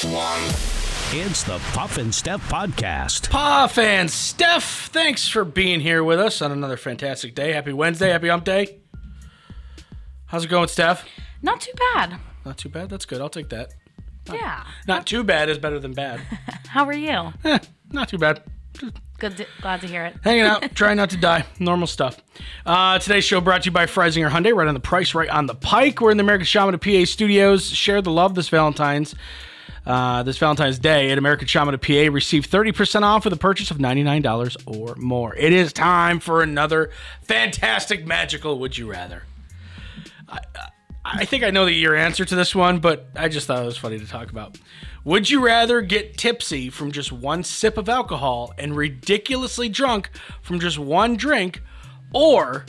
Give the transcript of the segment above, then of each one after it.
It's the Puff and Steph Podcast. Puff and Steph, thanks for being here with us on another fantastic day. Happy Wednesday, happy hump day. How's it going, Steph? Not too bad. Not too bad. That's good. I'll take that. Yeah. Not too bad is better than bad. How are you? eh, not too bad. Good. To, glad to hear it. Hanging out, trying not to die. Normal stuff. Uh, today's show brought to you by Freisinger Hyundai, right on the price, right on the pike. We're in the American Shaman of PA studios. Share the love this Valentine's. Uh, this Valentine's Day at American Shaman of PA. Receive 30% off with a purchase of $99 or more. It is time for another fantastic, magical Would You Rather. I, I think I know the your answer to this one, but I just thought it was funny to talk about. Would you rather get tipsy from just one sip of alcohol and ridiculously drunk from just one drink, or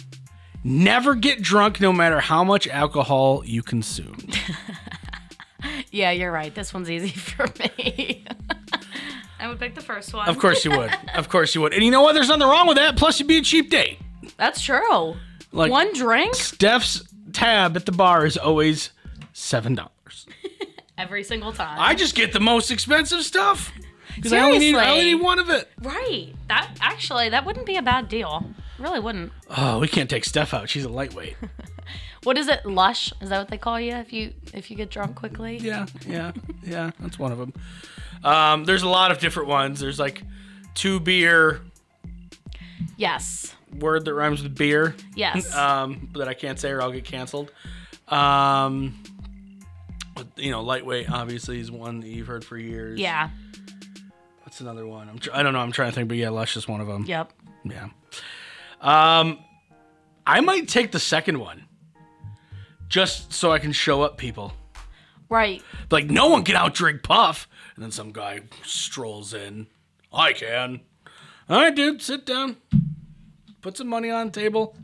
never get drunk no matter how much alcohol you consume? Yeah, you're right. This one's easy for me. I would pick the first one. Of course you would. Of course you would. And you know what? There's nothing wrong with that. Plus, you'd be a cheap date. That's true. Like one drink Steph's tab at the bar is always seven dollars. every single time. I just get the most expensive stuff because I only need I only need one of it. right. That actually that wouldn't be a bad deal. Really wouldn't. Oh, we can't take Steph out. She's a lightweight. What is it? Lush? Is that what they call you if you if you get drunk quickly? Yeah, yeah, yeah. That's one of them. Um, there's a lot of different ones. There's like two beer Yes. word that rhymes with beer. Yes. Um, that I can't say or I'll get canceled. Um, you know, lightweight obviously is one that you've heard for years. yeah. What's another one? I'm tr- I don't know. I'm trying to think, but yeah, Lush is one of them. Yep. Yeah. Um, I might take the second one, just so I can show up people. Right. Like, no one can outdrink Puff. And then some guy strolls in. I can. All right, dude, sit down. Put some money on the table.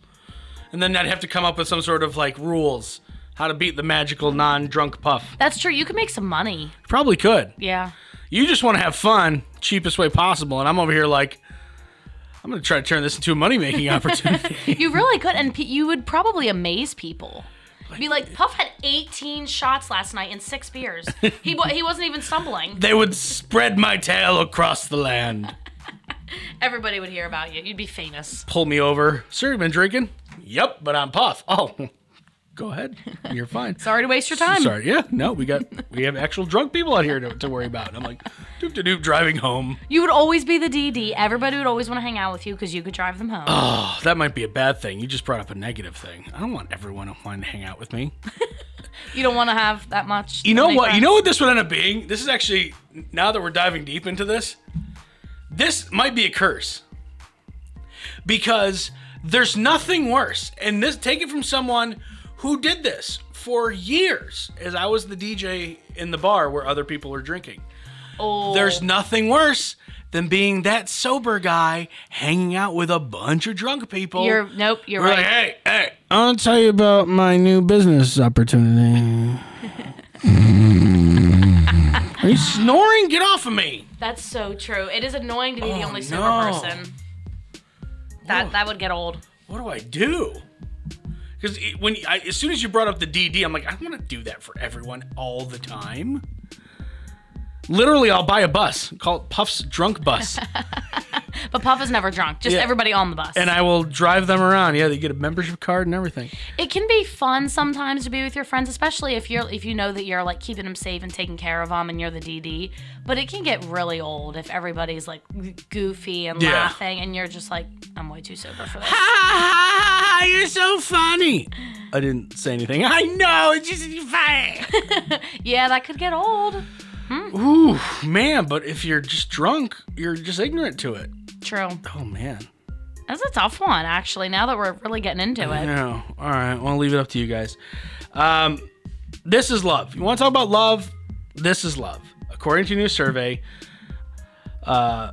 And then I'd have to come up with some sort of like rules how to beat the magical non drunk Puff. That's true. You could make some money. Probably could. Yeah. You just want to have fun, cheapest way possible. And I'm over here like, I'm going to try to turn this into a money making opportunity. You really could, and you would probably amaze people. Be like, Puff had 18 shots last night and six beers. He he wasn't even stumbling. they would spread my tale across the land. Everybody would hear about you. You'd be famous. Pull me over. Sir, you been drinking? Yep, but I'm Puff. Oh, go ahead. You're fine. Sorry to waste your time. Sorry. Yeah, no, we got we have actual drunk people out here to, to worry about. And I'm like, doop de doop, driving home. You would always be the DD. Everybody would always want to hang out with you because you could drive them home. Oh, that might be a bad thing. You just brought up a negative thing. I don't want everyone to want to hang out with me. you don't want to have that much. You know what? You know what this would end up being? This is actually now that we're diving deep into this, this might be a curse. Because there's nothing worse. And this take it from someone who did this for years as I was the DJ in the bar where other people were drinking. Oh, There's nothing worse than being that sober guy hanging out with a bunch of drunk people. You're nope. You're We're right. like, hey, hey, I'll tell you about my new business opportunity. Are you snoring? Get off of me. That's so true. It is annoying to be the Oh, only sober no. person. That that would get old. What do I do? Because when I, as soon as you brought up the DD, I'm like, I want to do that for everyone all the time. Literally, I'll buy a bus, call it Puff's Drunk Bus, But Puff is never drunk. Just Yeah. everybody on the bus. and I will drive them around. Yeah, they get a membership card and everything. it can be fun sometimes to be with your friends, especially if you're if you know that you're like keeping them safe and taking care of them, and you're the DD. But it can get really old if everybody's like goofy and Yeah. laughing, and you're just like, I'm way too sober for this. Ah, you're so funny. I didn't say anything. I know, it's just funny. yeah, that could get old. Ooh, man, but if you're just drunk, you're just ignorant to it. True. Oh, man. That's a tough one, actually. Now that we're really getting into it. No. All right. Well, I'll leave it up to you guys. Um, this is love. You want to talk about love? This is love. According to a new survey, uh,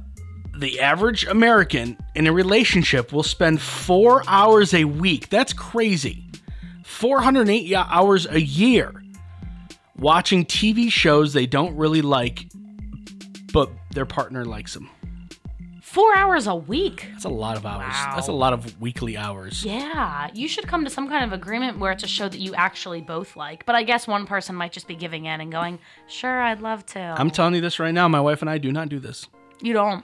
the average American in a relationship will spend four hours a week. That's crazy. 408 hours a year watching TV shows they don't really like, but their partner likes them. Four hours a week. That's a lot of hours. Wow. That's a lot of weekly hours. Yeah, you should come to some kind of agreement where it's a show that you actually both like. But I guess one person might just be giving in and going, "Sure, I'd love to." I'm telling you this right now. My wife and I do not do this. you don't.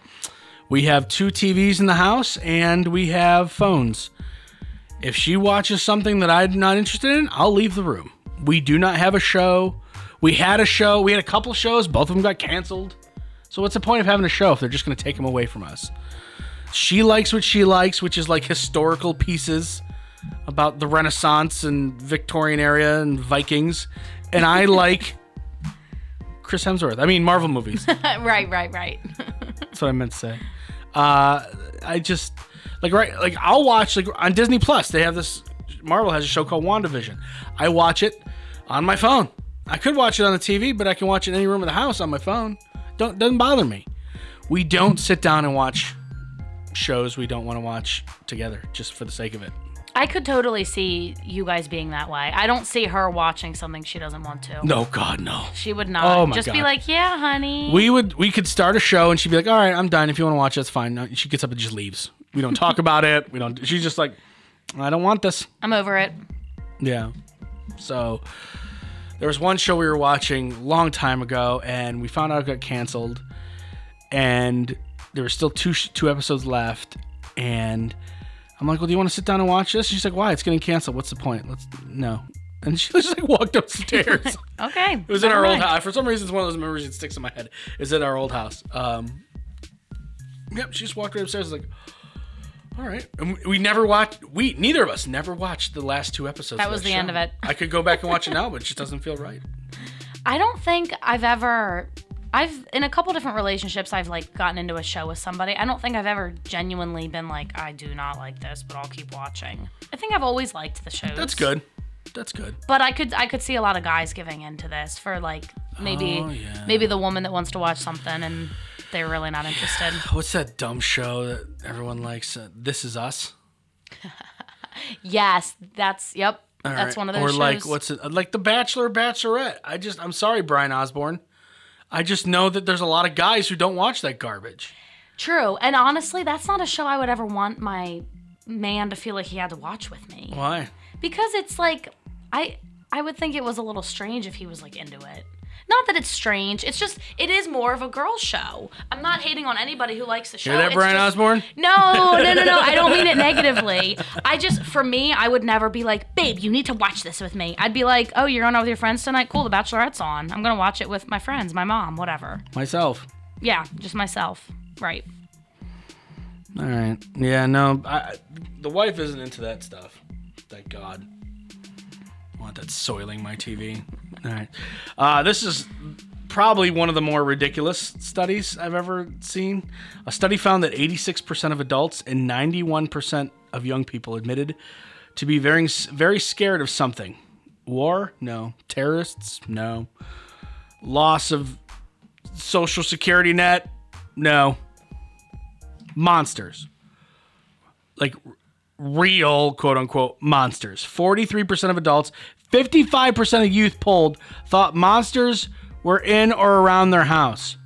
We have two TVs in the house and we have phones. If she watches something that I'm not interested in, I'll leave the room. We do not have a show. We had a show. We had a couple shows. Both of them got canceled. So what's the point of having a show if they're just going to take them away from us? She likes what she likes, which is like historical pieces about the Renaissance and Victorian area and Vikings, and I like Chris Hemsworth. I mean Marvel movies. right, right, right. That's what I meant to say. Uh, I just like right like I'll watch like on Disney Plus. They have this Marvel has a show called WandaVision. I watch it on my phone. I could watch it on the TV, but I can watch it in any room of the house on my phone. Don't doesn't bother me. We don't sit down and watch shows we don't want to watch together just for the sake of it. I could totally see you guys being that way. I don't see her watching something she doesn't want to. No, God, no. She would not. Oh my just be like, "Yeah, honey." We would we could start a show and she'd be like, "All right, I'm done. If you want to watch, that's fine." No, she gets up and just leaves. We don't talk about it. We don't. She's just like, "I don't want this." I'm over it. Yeah. So there was one show we were watching a long time ago, and we found out it got canceled, and there were still two sh- two episodes left, and I'm like, "Well, do you want to sit down and watch this?" She's like, "Why? It's getting canceled. What's the point? Let's no." And she just like walked upstairs. Okay. It was in our old house. For some reason, it's one of those memories that sticks in my head. Is in our old house. Um, yep, she just walked right upstairs. Like, all right. And we- never watched. We neither of us never watched the last two episodes. That was the end of it. I could go back and watch it now, but it just doesn't feel right. I don't think I've ever I've in a couple different relationships I've like gotten into a show with somebody. I don't think I've ever genuinely been like I do not like this, but I'll keep watching. I think I've always liked the shows. That's good. That's good. But I could I could see a lot of guys giving into this for like maybe Oh, yeah. maybe the woman that wants to watch something and they're really not interested. What's that dumb show that everyone likes? Uh, this is Us. yes, that's yep. All that's right. one of those shows. Or shows. like what's it? Like The Bachelor, Bachelorette. I just I'm sorry, Brian Osborne. I just know that there's a lot of guys who don't watch that garbage. True. And honestly, that's not a show I would ever want my man to feel like he had to watch with me. Why? because it's like I I would think it was a little strange if he was like into it. Not that it's strange. It's just it is more of a girl show. I'm not hating on anybody who likes the show. Hear that, It's Brian just- Osborne? No, no, no, no. I don't mean it negatively. I just for me, I would never be like, babe, you need to watch this with me. I'd be like, oh, you're going out with your friends tonight? Cool, The Bachelorette's on. I'm gonna watch it with my friends, my mom, whatever. Myself. Yeah, just myself. Right. All right. Yeah, no, I, the wife isn't into that stuff. Thank God. Want that soiling my TV. All right. Uh, this is probably one of the more ridiculous studies I've ever seen. A study found that 86% of adults and 91% of young people admitted to be very, very scared of something. War? No. Terrorists? No. Loss of social security net? No monsters. Like real quote unquote monsters. 43% of adults, 55% of youth polled thought monsters were in or around their house.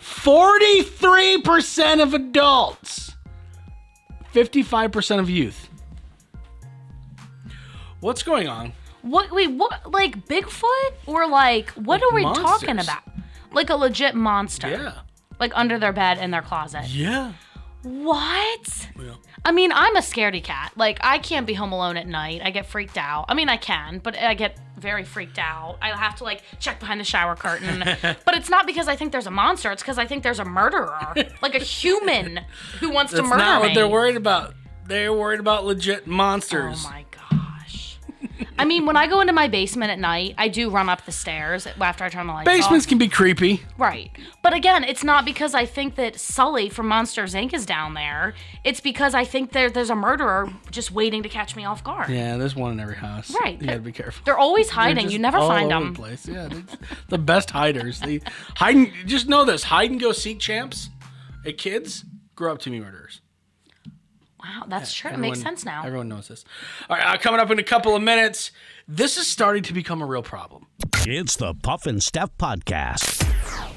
43% of adults, 55% of youth. What's going on? What wait, what like Bigfoot? Or like what are we talking about? Like a legit monster. Yeah. Like under their bed in their closet. Yeah. What? Yeah. I mean, I'm a scaredy cat. Like I can't be home alone at night. I get freaked out. I mean, I can, but I get very freaked out. I have to like check behind the shower curtain. but it's not because I think there's a monster. It's because I think there's a murderer, like a human who wants to That's murder not me. what they're worried about. They're worried about legit monsters. Oh my. I mean, when I go into my basement at night, I do run up the stairs after I turn the lights Basements off. can be creepy. Right. But again, it's not because I think that Sully from Monsters Inc. is down there. It's because I think there, there's a murderer just waiting to catch me off guard. Yeah, there's one in every house. Right. You gotta be careful. They're always They're hiding. You never all find over them. The place. Yeah, the best hiders. They hide. And, just know this: hide and go seek champs at kids grow up to be murderers. Wow, that's true. It makes sense now. Everyone knows this. All right, uh, coming up in a couple of minutes. This is starting to become a real problem. It's the Puff and Steph Podcast.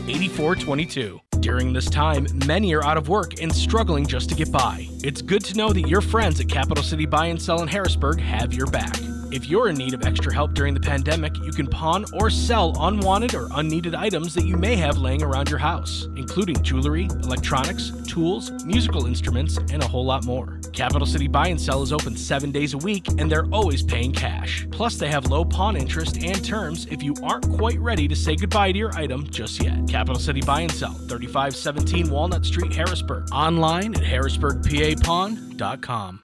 8422. During this time, many are out of work and struggling just to get by. It's good to know that your friends at Capital City Buy and Sell in Harrisburg have your back. If you're in need of extra help during the pandemic, you can pawn or sell unwanted or unneeded items that you may have laying around your house, including jewelry, electronics, tools, musical instruments, and a whole lot more. Capital City Buy and Sell is open seven days a week, and they're always paying cash. Plus, they have low pawn interest and terms if you aren't quite ready to say goodbye to your item just yet. Capital City Buy and Sell, 3517 Walnut Street, Harrisburg. Online at harrisburgpapawn.com.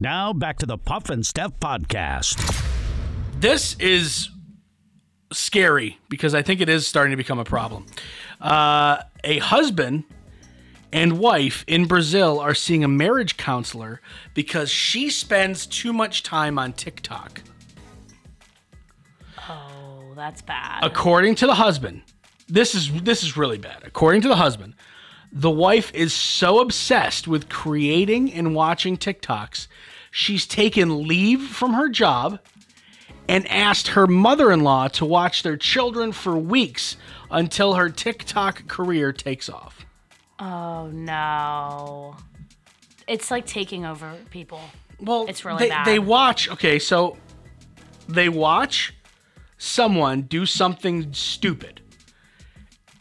Now back to the Puff and Steph podcast. This is scary because I think it is starting to become a problem. Uh, a husband and wife in Brazil are seeing a marriage counselor because she spends too much time on TikTok. Oh, that's bad. According to the husband, this is this is really bad. According to the husband, the wife is so obsessed with creating and watching TikToks, she's taken leave from her job and asked her mother-in-law to watch their children for weeks until her TikTok career takes off. Oh no. It's like taking over people. Well, It's really they, bad. they watch. Okay, so they watch someone do something stupid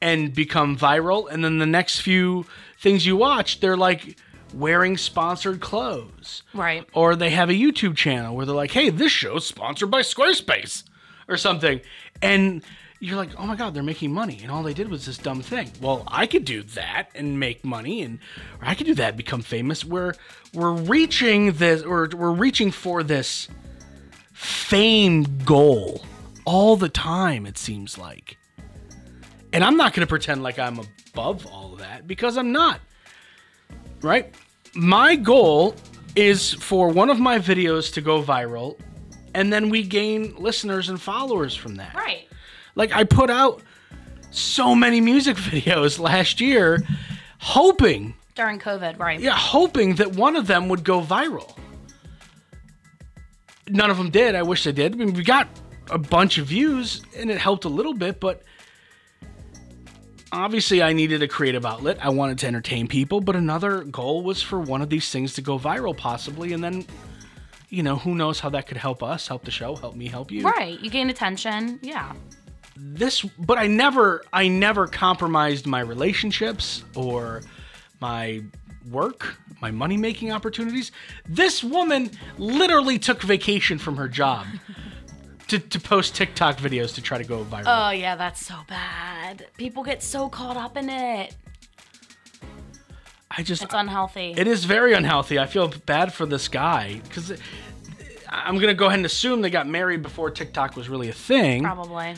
and become viral, and then the next few things you watch, they're like wearing sponsored clothes, Right. or they have a YouTube channel where they're like, "Hey, this show's sponsored by Squarespace," or something, and you're like, "Oh my god, they're making money," and all they did was this dumb thing. Well, I could do that and make money, and or I could do that and become famous. We're we're reaching this, or we're reaching for this fame goal all the time. It seems like, and I'm not going to pretend like I'm above all of that because I'm not. Right? My goal is for one of my videos to go viral, and then we gain listeners and followers from that. Right. Like I put out so many music videos last year, hoping, During COVID, right. yeah, hoping that one of them would go viral. None of them did. I wish they did. I mean, we got a bunch of views, and it helped a little bit, but obviously I needed a creative outlet. I wanted to entertain people, but another goal was for one of these things to go viral, possibly, and then. You know, who knows how that could help us, help the show, help me, help you Right. You gain attention. Yeah. this but i never i never compromised my relationships or my work my money making opportunities this woman literally took vacation from her job to, to post tiktok videos to try to go viral Oh yeah, that's so bad. People get so caught up in it. i just It's unhealthy. it is very unhealthy i feel bad for this guy because i'm gonna go ahead and assume they got married before tiktok was really a thing Probably.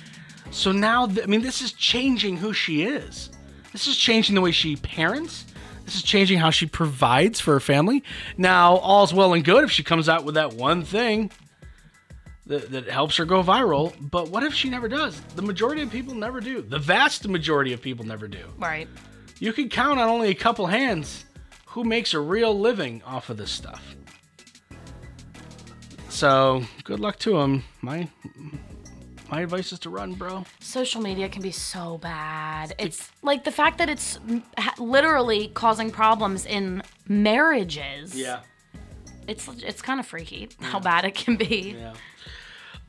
So now, th- I mean, this is changing who she is. This is changing the way she parents. This is changing how she provides for her family. Now, all's well and good if she comes out with that one thing that, that helps her go viral. But what if she never does? The majority of people never do. The vast majority of people never do. Right. You can count on only a couple hands who makes a real living off of this stuff. So good luck to him. My my advice is to run, bro. Social media can be so bad. It's like the fact that it's literally causing problems in marriages. Yeah. It's it's kind of freaky how bad it can be. Yeah.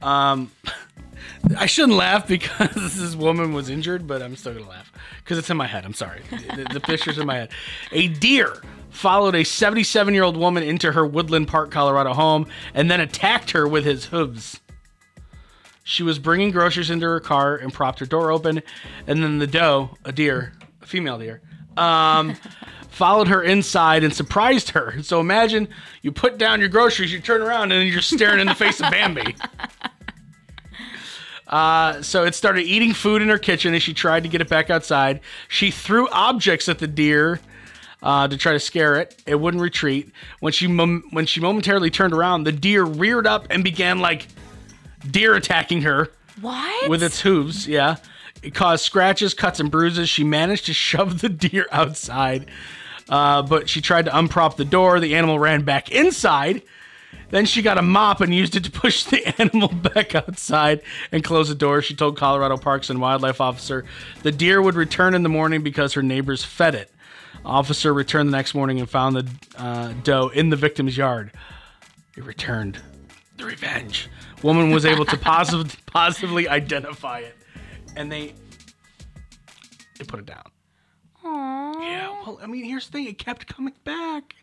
Um, I shouldn't laugh because this woman was injured, but I'm still gonna laugh because it's in my head. I'm sorry. the, the picture's in my head. A deer followed a 77 year old woman into her Woodland Park, Colorado home and then attacked her with his hooves. She was bringing groceries into her car and propped her door open, and then the doe, a deer, a female deer, um, followed her inside and surprised her. So imagine you put down your groceries, you turn around, and you're staring in the face of Bambi. Uh, so it started eating food in her kitchen as she tried to get it back outside. She threw objects at the deer uh, to try to scare it. It wouldn't retreat. When she mom- when she momentarily turned around, the deer reared up and began like deer attacking her What? with its hooves. Yeah, it caused scratches, cuts, and bruises. She managed to shove the deer outside, uh, but she tried to unprop the door. The animal ran back inside. Then she got a mop and used it to push the animal back outside and close the door. She told Colorado Parks and Wildlife Officer the deer would return in the morning because her neighbors fed it. Officer returned the next morning and found the uh, doe in the victim's yard. It returned. The revenge. Woman was able to positive, positively identify it, and they they put it down. Yeah. Well, I mean, here's the thing. It kept coming back.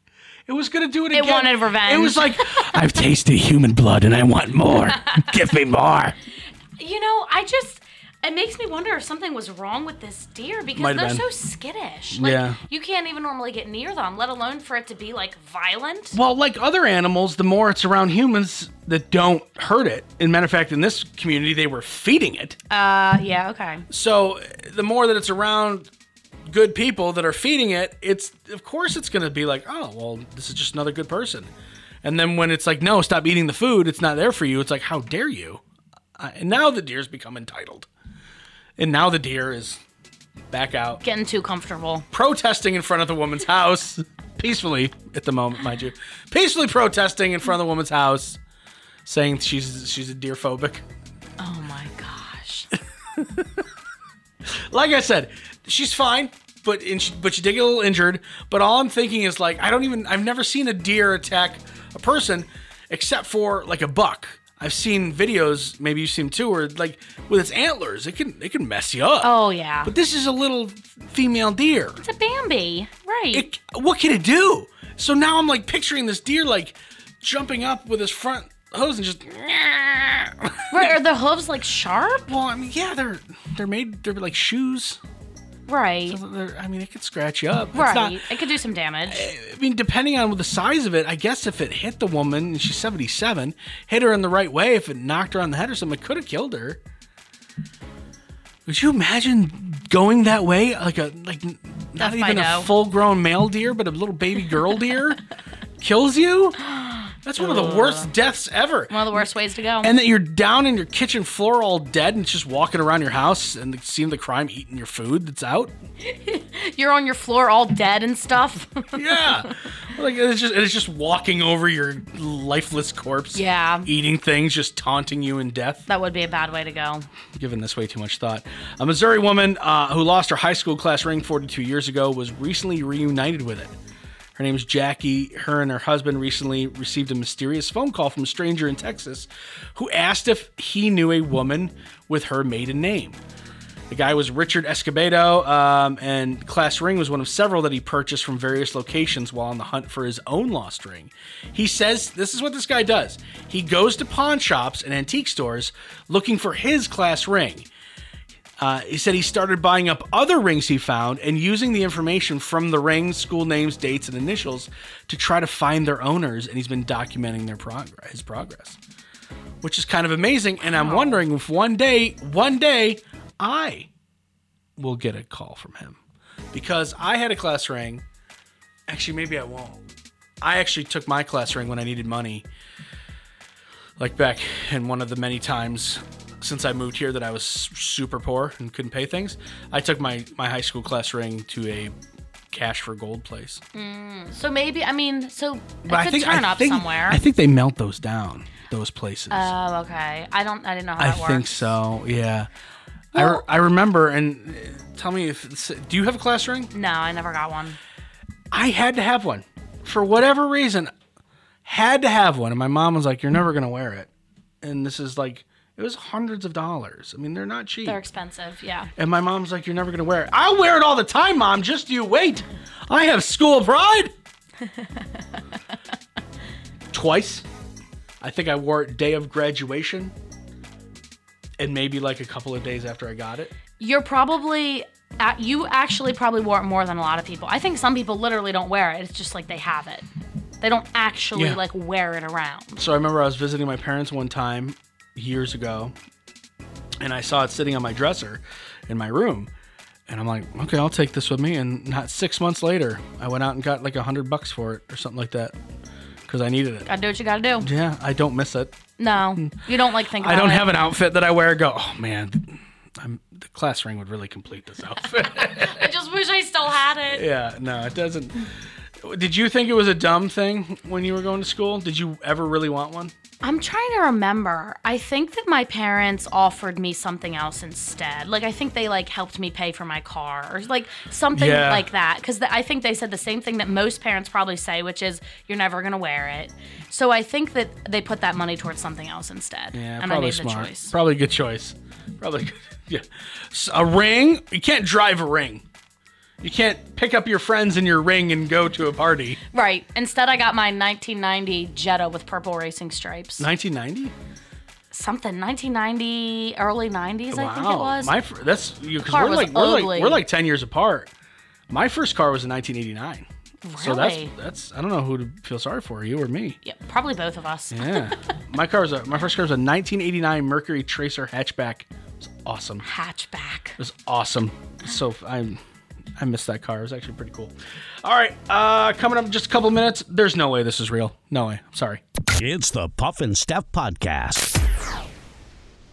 It was gonna do it again. It wanted revenge. It was like, I've tasted human blood and I want more. Give me more. You know, I just it makes me wonder if something was wrong with this deer because Might they're so skittish. Like Yeah. you can't even normally get near them, let alone for it to be like violent. Well, like other animals, the more it's around humans that don't hurt it. In matter of fact, in this community, they were feeding it. Uh yeah, okay. So the more that it's around good people that are feeding it, it's of course it's going to be like, oh, well, this is just another good person. And then when it's like, no, stop eating the food, it's not there for you. It's like, how dare you? Uh, and now the deer's become entitled. And now the deer is back out Getting too comfortable. protesting in front of the woman's house peacefully at the moment, mind you, peacefully protesting in front of the woman's house, saying she's she's a deer phobic. Oh my gosh. like I said, she's fine, but in, but she did get a little injured. But all I'm thinking is like I don't even I've never seen a deer attack a person except for like a buck. I've seen videos, maybe you've seen too, where like with its antlers, it can it can mess you up. Oh yeah. But this is a little female deer. it's a Bambi. Right. It, what can it do? So now I'm like picturing this deer like jumping up with his front hose and just. right, are the hooves like sharp? Well, I mean, yeah, they're they're made they're like shoes. Right. I mean, it could scratch you up. It's Right. not- it could do some damage. I mean, depending on the size of it, I guess if it hit the woman and she's 77, hit her in the right way, if it knocked her on the head or something, it could have killed her. Would you imagine going that way, like a like not even a full-grown male deer, but a little baby girl deer kills you? That's one of the worst deaths ever. One of the worst ways to go. And that you're down in your kitchen floor all dead and just walking around your house and seeing the crime eating your food that's out. You're on your floor all dead and stuff. Yeah, like it's just it's just walking over your lifeless corpse. Yeah. eating things, just taunting you in death. that would be a bad way to go. Given this way too much thought, a Missouri woman uh, who lost her high school class ring 42 years ago was recently reunited with it. Her name is Jackie. Her and her husband recently received a mysterious phone call from a stranger in Texas who asked if he knew a woman with her maiden name. The guy was Richard Escobedo, um, and Class Ring was one of several that he purchased from various locations while on the hunt for his own lost ring. He says this is what this guy does he goes to pawn shops and antique stores looking for his Class Ring. Uh, he said he started buying up other rings he found and using the information from the rings, school names, dates, and initials to try to find their owners, and he's been documenting their progress, his progress, which is kind of amazing. And I'm wondering if one day, one day, I will get a call from him because I had a class ring. Actually, maybe I won't. I actually took my class ring when I needed money like back in one of the many times since I moved here that I was super poor and couldn't pay things, I took my my high school class ring to a cash for gold place. So maybe I mean, so it But could I think turn I up think, somewhere. I think they melt those down. Those places. Oh, okay. I don't. I didn't know how I that works. think so. Yeah. I, re- I remember and uh, tell me if do you have a class ring? No, I never got one. I had to have one for whatever reason. Had to have one, and my mom was like, "You're never gonna wear it." And this is like, it was hundreds of dollars. I mean, they're not cheap. They're expensive. Yeah. and my mom's like, "You're never gonna wear it." I wear it all the time, mom. Just you wait. I have school pride. Twice. I think I wore it day of graduation, and maybe like a couple of days after I got it. You're probably. You actually probably wore it more than a lot of people. I think some people literally don't wear it. It's just like they have it. They don't actually Yeah. like wear it around. So I remember I was visiting my parents one time years ago, and I saw it sitting on my dresser in my room. And I'm like, okay, I'll take this with me. And not six months later, I went out and got like a hundred bucks for it or something like that because I needed it. Gotta do what you gotta do. Yeah, I don't miss it. No, you don't like think. I don't it. have an outfit that I wear. Go, oh man, I'm, the class ring would really complete this outfit. I just wish I still had it. yeah, no, it doesn't. Did you think it was a dumb thing when you were going to school? Did you ever really want one? I'm trying to remember. I think that my parents offered me something else instead. Like I think they like helped me pay for my car or like something Yeah. like that. Because I think they said the same thing that most parents probably say, which is you're never gonna wear it. So I think that they put that money towards something else instead. Yeah, and I probably made smart. the choice. Probably a good choice. Probably good. Yeah. a ring? You can't drive a ring. You can't pick up your friends in your ring and go to a party. Right. Instead, I got my 1990 Jetta with purple racing stripes. 1990? Something 1990, early 90s, I think it was. My fir- that's you because we're like we're like we're like 10 years apart. My first car was in 1989. Really? So that's that's I don't know who to feel sorry for, you or me. yeah, probably both of us. Yeah. my car was a my first car was a 1989 Mercury Tracer hatchback. It was awesome. Hatchback. It was awesome. So I I missed that car. It was actually pretty cool. All right, uh coming up in just a couple minutes. There's no way this is real. No way. I'm sorry. It's the Puff and Steph Podcast.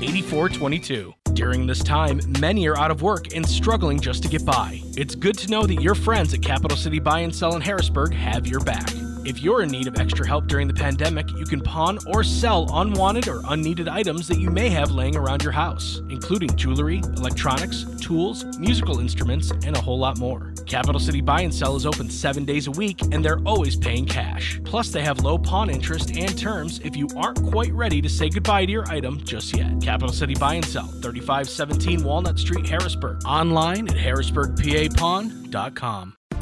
717-766-8422. During this time, many are out of work and struggling just to get by. It's good to know that your friends at Capital City Buy and Sell in Harrisburg have your back. If you're in need of extra help during the pandemic, you can pawn or sell unwanted or unneeded items that you may have laying around your house, including jewelry, electronics, tools, musical instruments, and a whole lot more. Capital City Buy and Sell is open seven days a week, and they're always paying cash. Plus, they have low pawn interest and terms if you aren't quite ready to say goodbye to your item just yet. Capital City Buy and Sell, 3517 Walnut Street, Harrisburg. Online at harrisburgpapawn.com.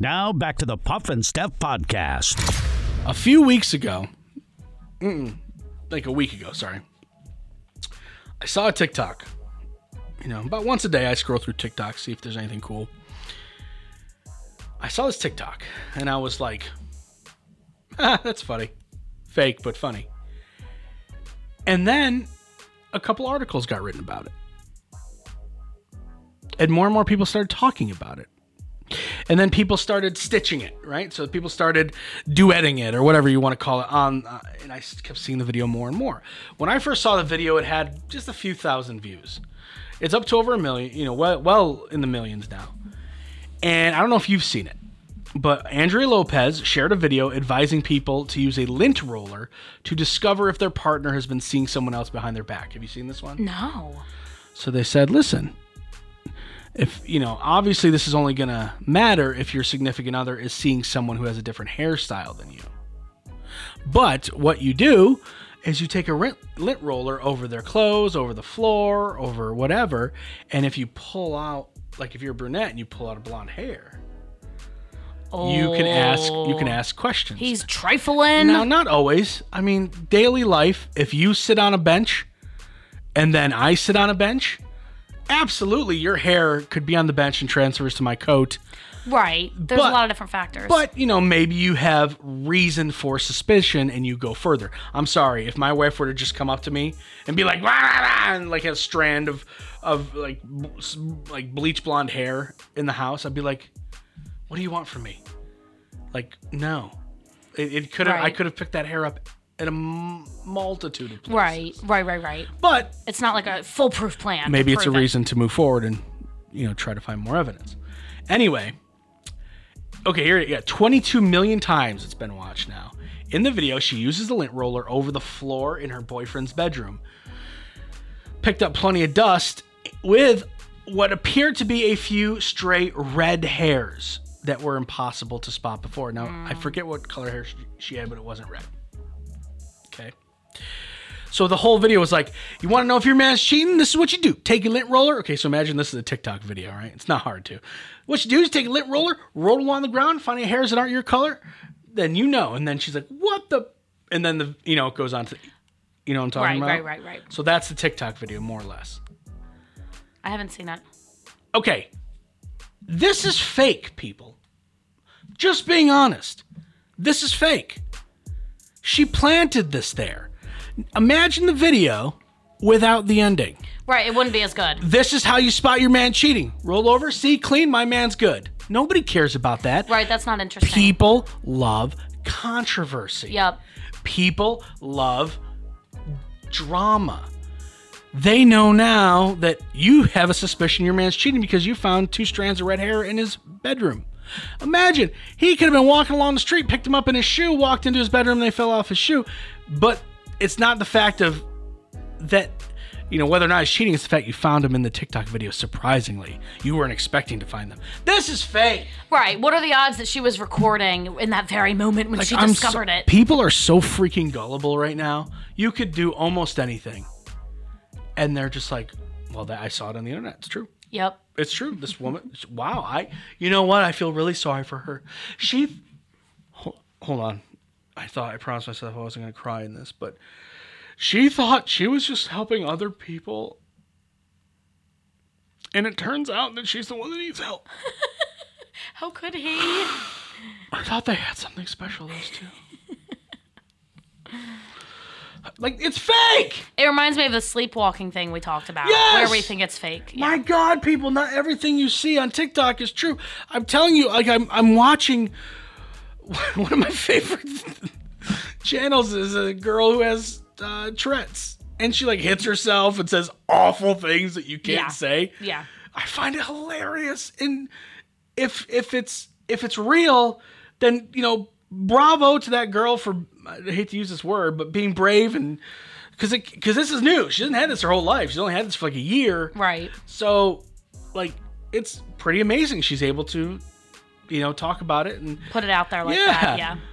Now back to the Puff and Steph Podcast. A few weeks ago, like a week ago, sorry, I saw a TikTok. You know, about once a day I scroll through TikTok, see if there's anything cool. I saw this TikTok and I was like, ah, that's funny. Fake, but funny. And then a couple articles got written about it. And more and more people started talking about it. And then people started stitching it, right? So people started duetting it or whatever you want to call it on. Uh, and i kept seeing the video more and more. When I first saw the video, it had just a few thousand views. It's up to over a million, you know, well, well in the millions now. And I don't know if you've seen it, but Andrea Lopez shared a video advising people to use a lint roller to discover if their partner has been seeing someone else behind their back. Have you seen this one? No. So they said, listen, if, you know, obviously this is only going to matter if your significant other is seeing someone who has a different hairstyle than you. But what you do is you take a lint, lint roller over their clothes, over the floor, over whatever, and if you pull out, like if you're a brunette and you pull out a blonde hair, you can ask you can ask questions. He's trifling. Now, not always. I mean, daily life, if you sit on a bench and then I sit on a bench, absolutely your hair could be on the bench and transfers to my coat. right. There's But- a lot of different factors. But, you know, maybe you have reason for suspicion and you go further. I'm sorry, if my wife were to just come up to me and be like, "Rah, rah, rah," and like a strand of, of like, like bleach blonde hair in the house, I'd be like, what do you want from me? Like, no. It, it could have, I could have picked that hair up at a multitude of places. right, right, right, right. But It's not like a foolproof plan. maybe it's a it. reason to move forward and you know try to find more evidence anyway okay here it is. yeah 22 million times it's been watched now in the video she uses the lint roller over the floor in her boyfriend's bedroom picked up plenty of dust with what appeared to be a few stray red hairs that were impossible to spot before now i mm. forget what color hair she, had but it wasn't red so the whole video was like, you want to know if your man's cheating? This is what you do. Take a lint roller. Okay, so imagine this is a TikTok video, right? It's not hard to. What you do is take a lint roller, roll it on the ground, find any hairs that aren't your color, then you know. And then she's like, what the? And then the you know it goes on to, you know what I'm talking Right, about? right, right, right. Right. So that's the TikTok video, more or less. I haven't seen it. Okay, this is fake, people. Just being honest, this is fake. She planted this there. Imagine the video without the ending. Right, it wouldn't be as good. This is how you spot your man cheating. Roll over, see, clean, my man's good. Nobody cares about that. Right, that's not interesting. People love controversy. Yep. People love drama. They know now that you have a suspicion your man's cheating because you found two strands of red hair in his bedroom. Imagine he could have been walking along the street, picked him up in his shoe, walked into his bedroom, and they fell off his shoe. But it's not the fact of that, you know, whether or not he's cheating, it's the fact you found them in the TikTok video. Surprisingly, you weren't expecting to find them. This is fake. Right. What are the odds that she was recording in that very moment when she I'm discovered so- it? People are so freaking gullible right now. You could do almost anything, and they're just like, "Well, that I saw it on the internet. It's true. Yep. It's true. This woman. Wow. I. You know what? I feel really sorry for her. She. Hold, hold on. I thought I promised myself I wasn't going to cry in this, but she thought she was just helping other people, and it turns out that she's the one that needs help. How could he? I thought they had something special, those two. like, it's fake! It reminds me of the sleepwalking thing we talked about, Yes! where we think it's fake. Yeah. My God, people, not everything you see on TikTok is true. I'm telling you, like, I'm, I'm watching one of my favorite channels is a girl who has uh, Tourette's. And she, like, hits herself and says awful things that you can't Yeah. say. Yeah. I find it hilarious. And if if it's if it's real, then you know, bravo to that girl for I hate to use this word, but being brave and because because this is new. She hasn't had this her whole life. She's only had this for like a year. Right. So, like, it's pretty amazing. She's able to, you know, talk about it and. Put it out there like Yeah. that. Yeah.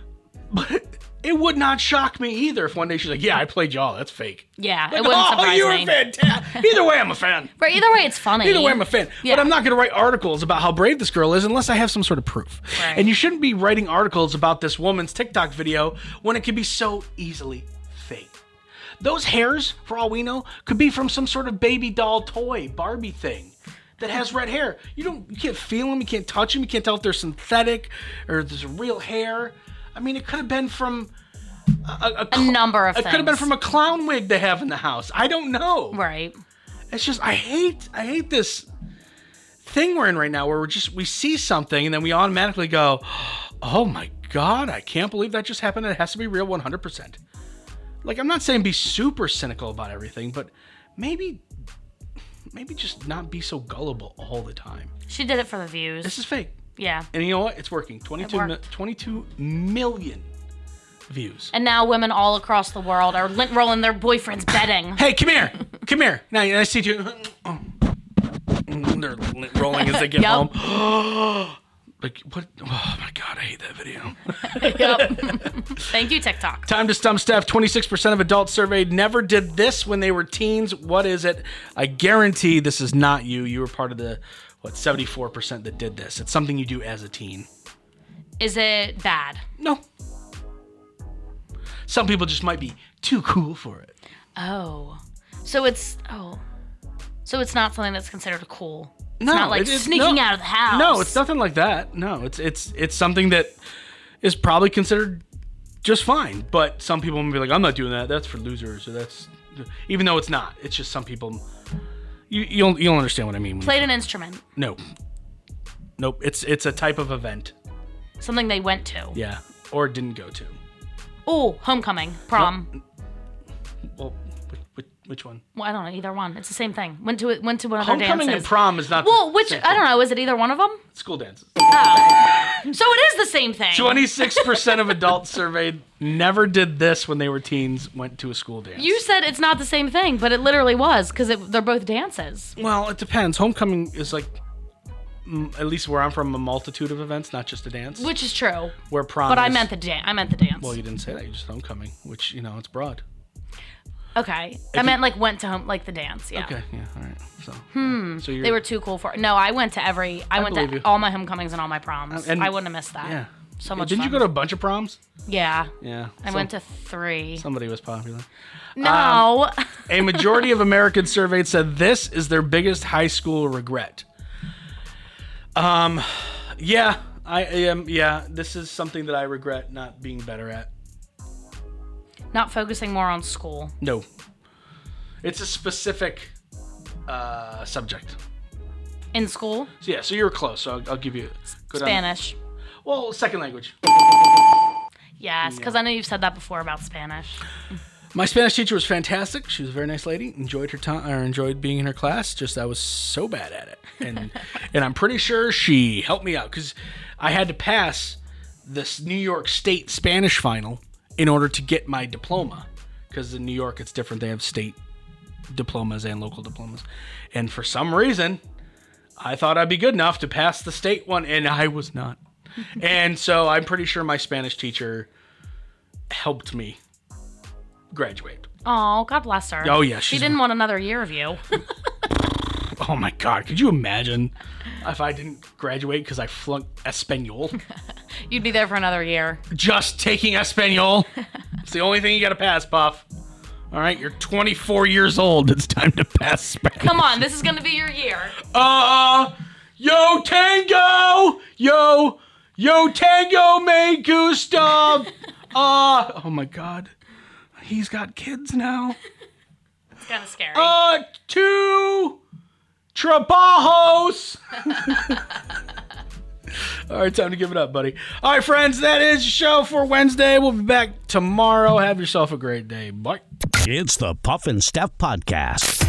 But it would not shock me either if one day she's like, "Yeah, I played y'all. That's fake." Yeah. Like, it wouldn't oh, surprise you were me. fantastic. Either way, I'm a fan. Right. Either way, it's funny. Either way, I'm a fan. Yeah. But I'm not going to write articles about how brave this girl is unless I have some sort of proof. Right. And you shouldn't be writing articles about this woman's TikTok video when it can be so easily fake. Those hairs, for all we know, could be from some sort of baby doll toy, Barbie thing that has red hair. You don't, you can't feel them, you can't touch them, you can't tell if they're synthetic or if there's real hair. I mean, it could have been from a, A number of It things. could have been from a clown wig they have in the house. I don't know. right. It's just I hate I hate this thing we're in right now where we're just we see something and then we automatically go, "Oh my god, I can't believe that just happened. It has to be real 100%." Like I'm not saying be super cynical about everything, but maybe maybe just not be so gullible all the time. She did it for the views. This is fake. yeah. And you know what? It's working. 22, worked. mi- 22 million views. And now women all across the world are lint rolling their boyfriends bedding. Hey, come here. Come here. Now, I see you. Oh. They're li- rolling as they get Yep. home. like, what? Oh, my God. I hate that video. yep. Thank you, TikTok. Time to stump Steph. 26% of adults surveyed never did this when they were teens. What is it? I guarantee this is not you. You were part of the, what, 74% that did this. It's something you do as a teen. Is it bad? No. Some people just might be too cool for it. Oh. So it's oh. So it's not something that's considered cool. It's No, not like it- it's- sneaking no. out of the house. No, it's nothing like that. No, it's it's it's something that is probably considered just fine. But some people will be like, I'm not doing that. That's for losers. Or that's even though it's not. It's just some people. You you'll you'll understand what I mean. Played an instrument. No. Nope. It's it's a type of event. Something they went to. Yeah. Or didn't go to. Oh, homecoming, prom. Well, which, which, one? Well, I don't know either one. It's the same thing. Went to went to one of their Homecoming dances. and prom is not. the well, which I don't know. Is it either one of them? School dances. Oh. So it is the same thing. 26% of adults surveyed never did this when they were teens, went to a school dance. You said it's not the same thing, but it literally was because they're both dances. Well, it depends. Homecoming is like, at least where I'm from, a multitude of events, not just a dance. Which is true. where prom But I meant the dance. I meant the dance. Well, you didn't say that. You just said homecoming, which, you know, it's broad. Okay. I meant like went to home like the dance. Yeah. Okay, yeah, all right. So, hmm. So you're, They were too cool for it. No, I went to every. I, went to you. all my homecomings and all my proms. and- I wouldn't have missed that. yeah. So much Didn't fun. you go to a bunch of proms? Yeah. Yeah. I went to three. Somebody was popular. No. A majority of Americans surveyed said this is their biggest high school regret. Um, yeah, I am. Yeah, this is something that I regret not being better at. Not focusing more on school. No, it's a specific uh, subject. In school, So yeah, so you're close. So I'll, I'll give you Spanish. well, second language. Yes, because I know you've said that before about Spanish. My Spanish teacher was fantastic. She was a very nice lady. Enjoyed her time or enjoyed being in her class. Just I was so bad at it, and and I'm pretty sure she helped me out because I had to pass this New York State Spanish final in order to get my diploma. Because in New York it's different. They have state diplomas and local diplomas, and for some reason, I thought I'd be good enough to pass the state one, and I was not. and so I'm pretty sure my Spanish teacher helped me graduate. Oh, God bless her. Oh, yeah, She didn't want another year of you. Oh my god, could you imagine if I didn't graduate because I flunked Espanol? You'd be there for another year. Just taking Espanol. It's the only thing you gotta pass, Puff. All right, you're 24 years old. It's time to pass Spanish. Come on, this is gonna be your year. Uh, yo, Tango! Yo, yo, Tango me gusta. Uh, oh my god. He's got kids now. It's kind of scary. Uh, two trabajos. All right, time to give it up, buddy. All right, friends, that is the show for Wednesday. We'll be back tomorrow. Have yourself a great day. Bye. It's the Puff and Steph Podcast.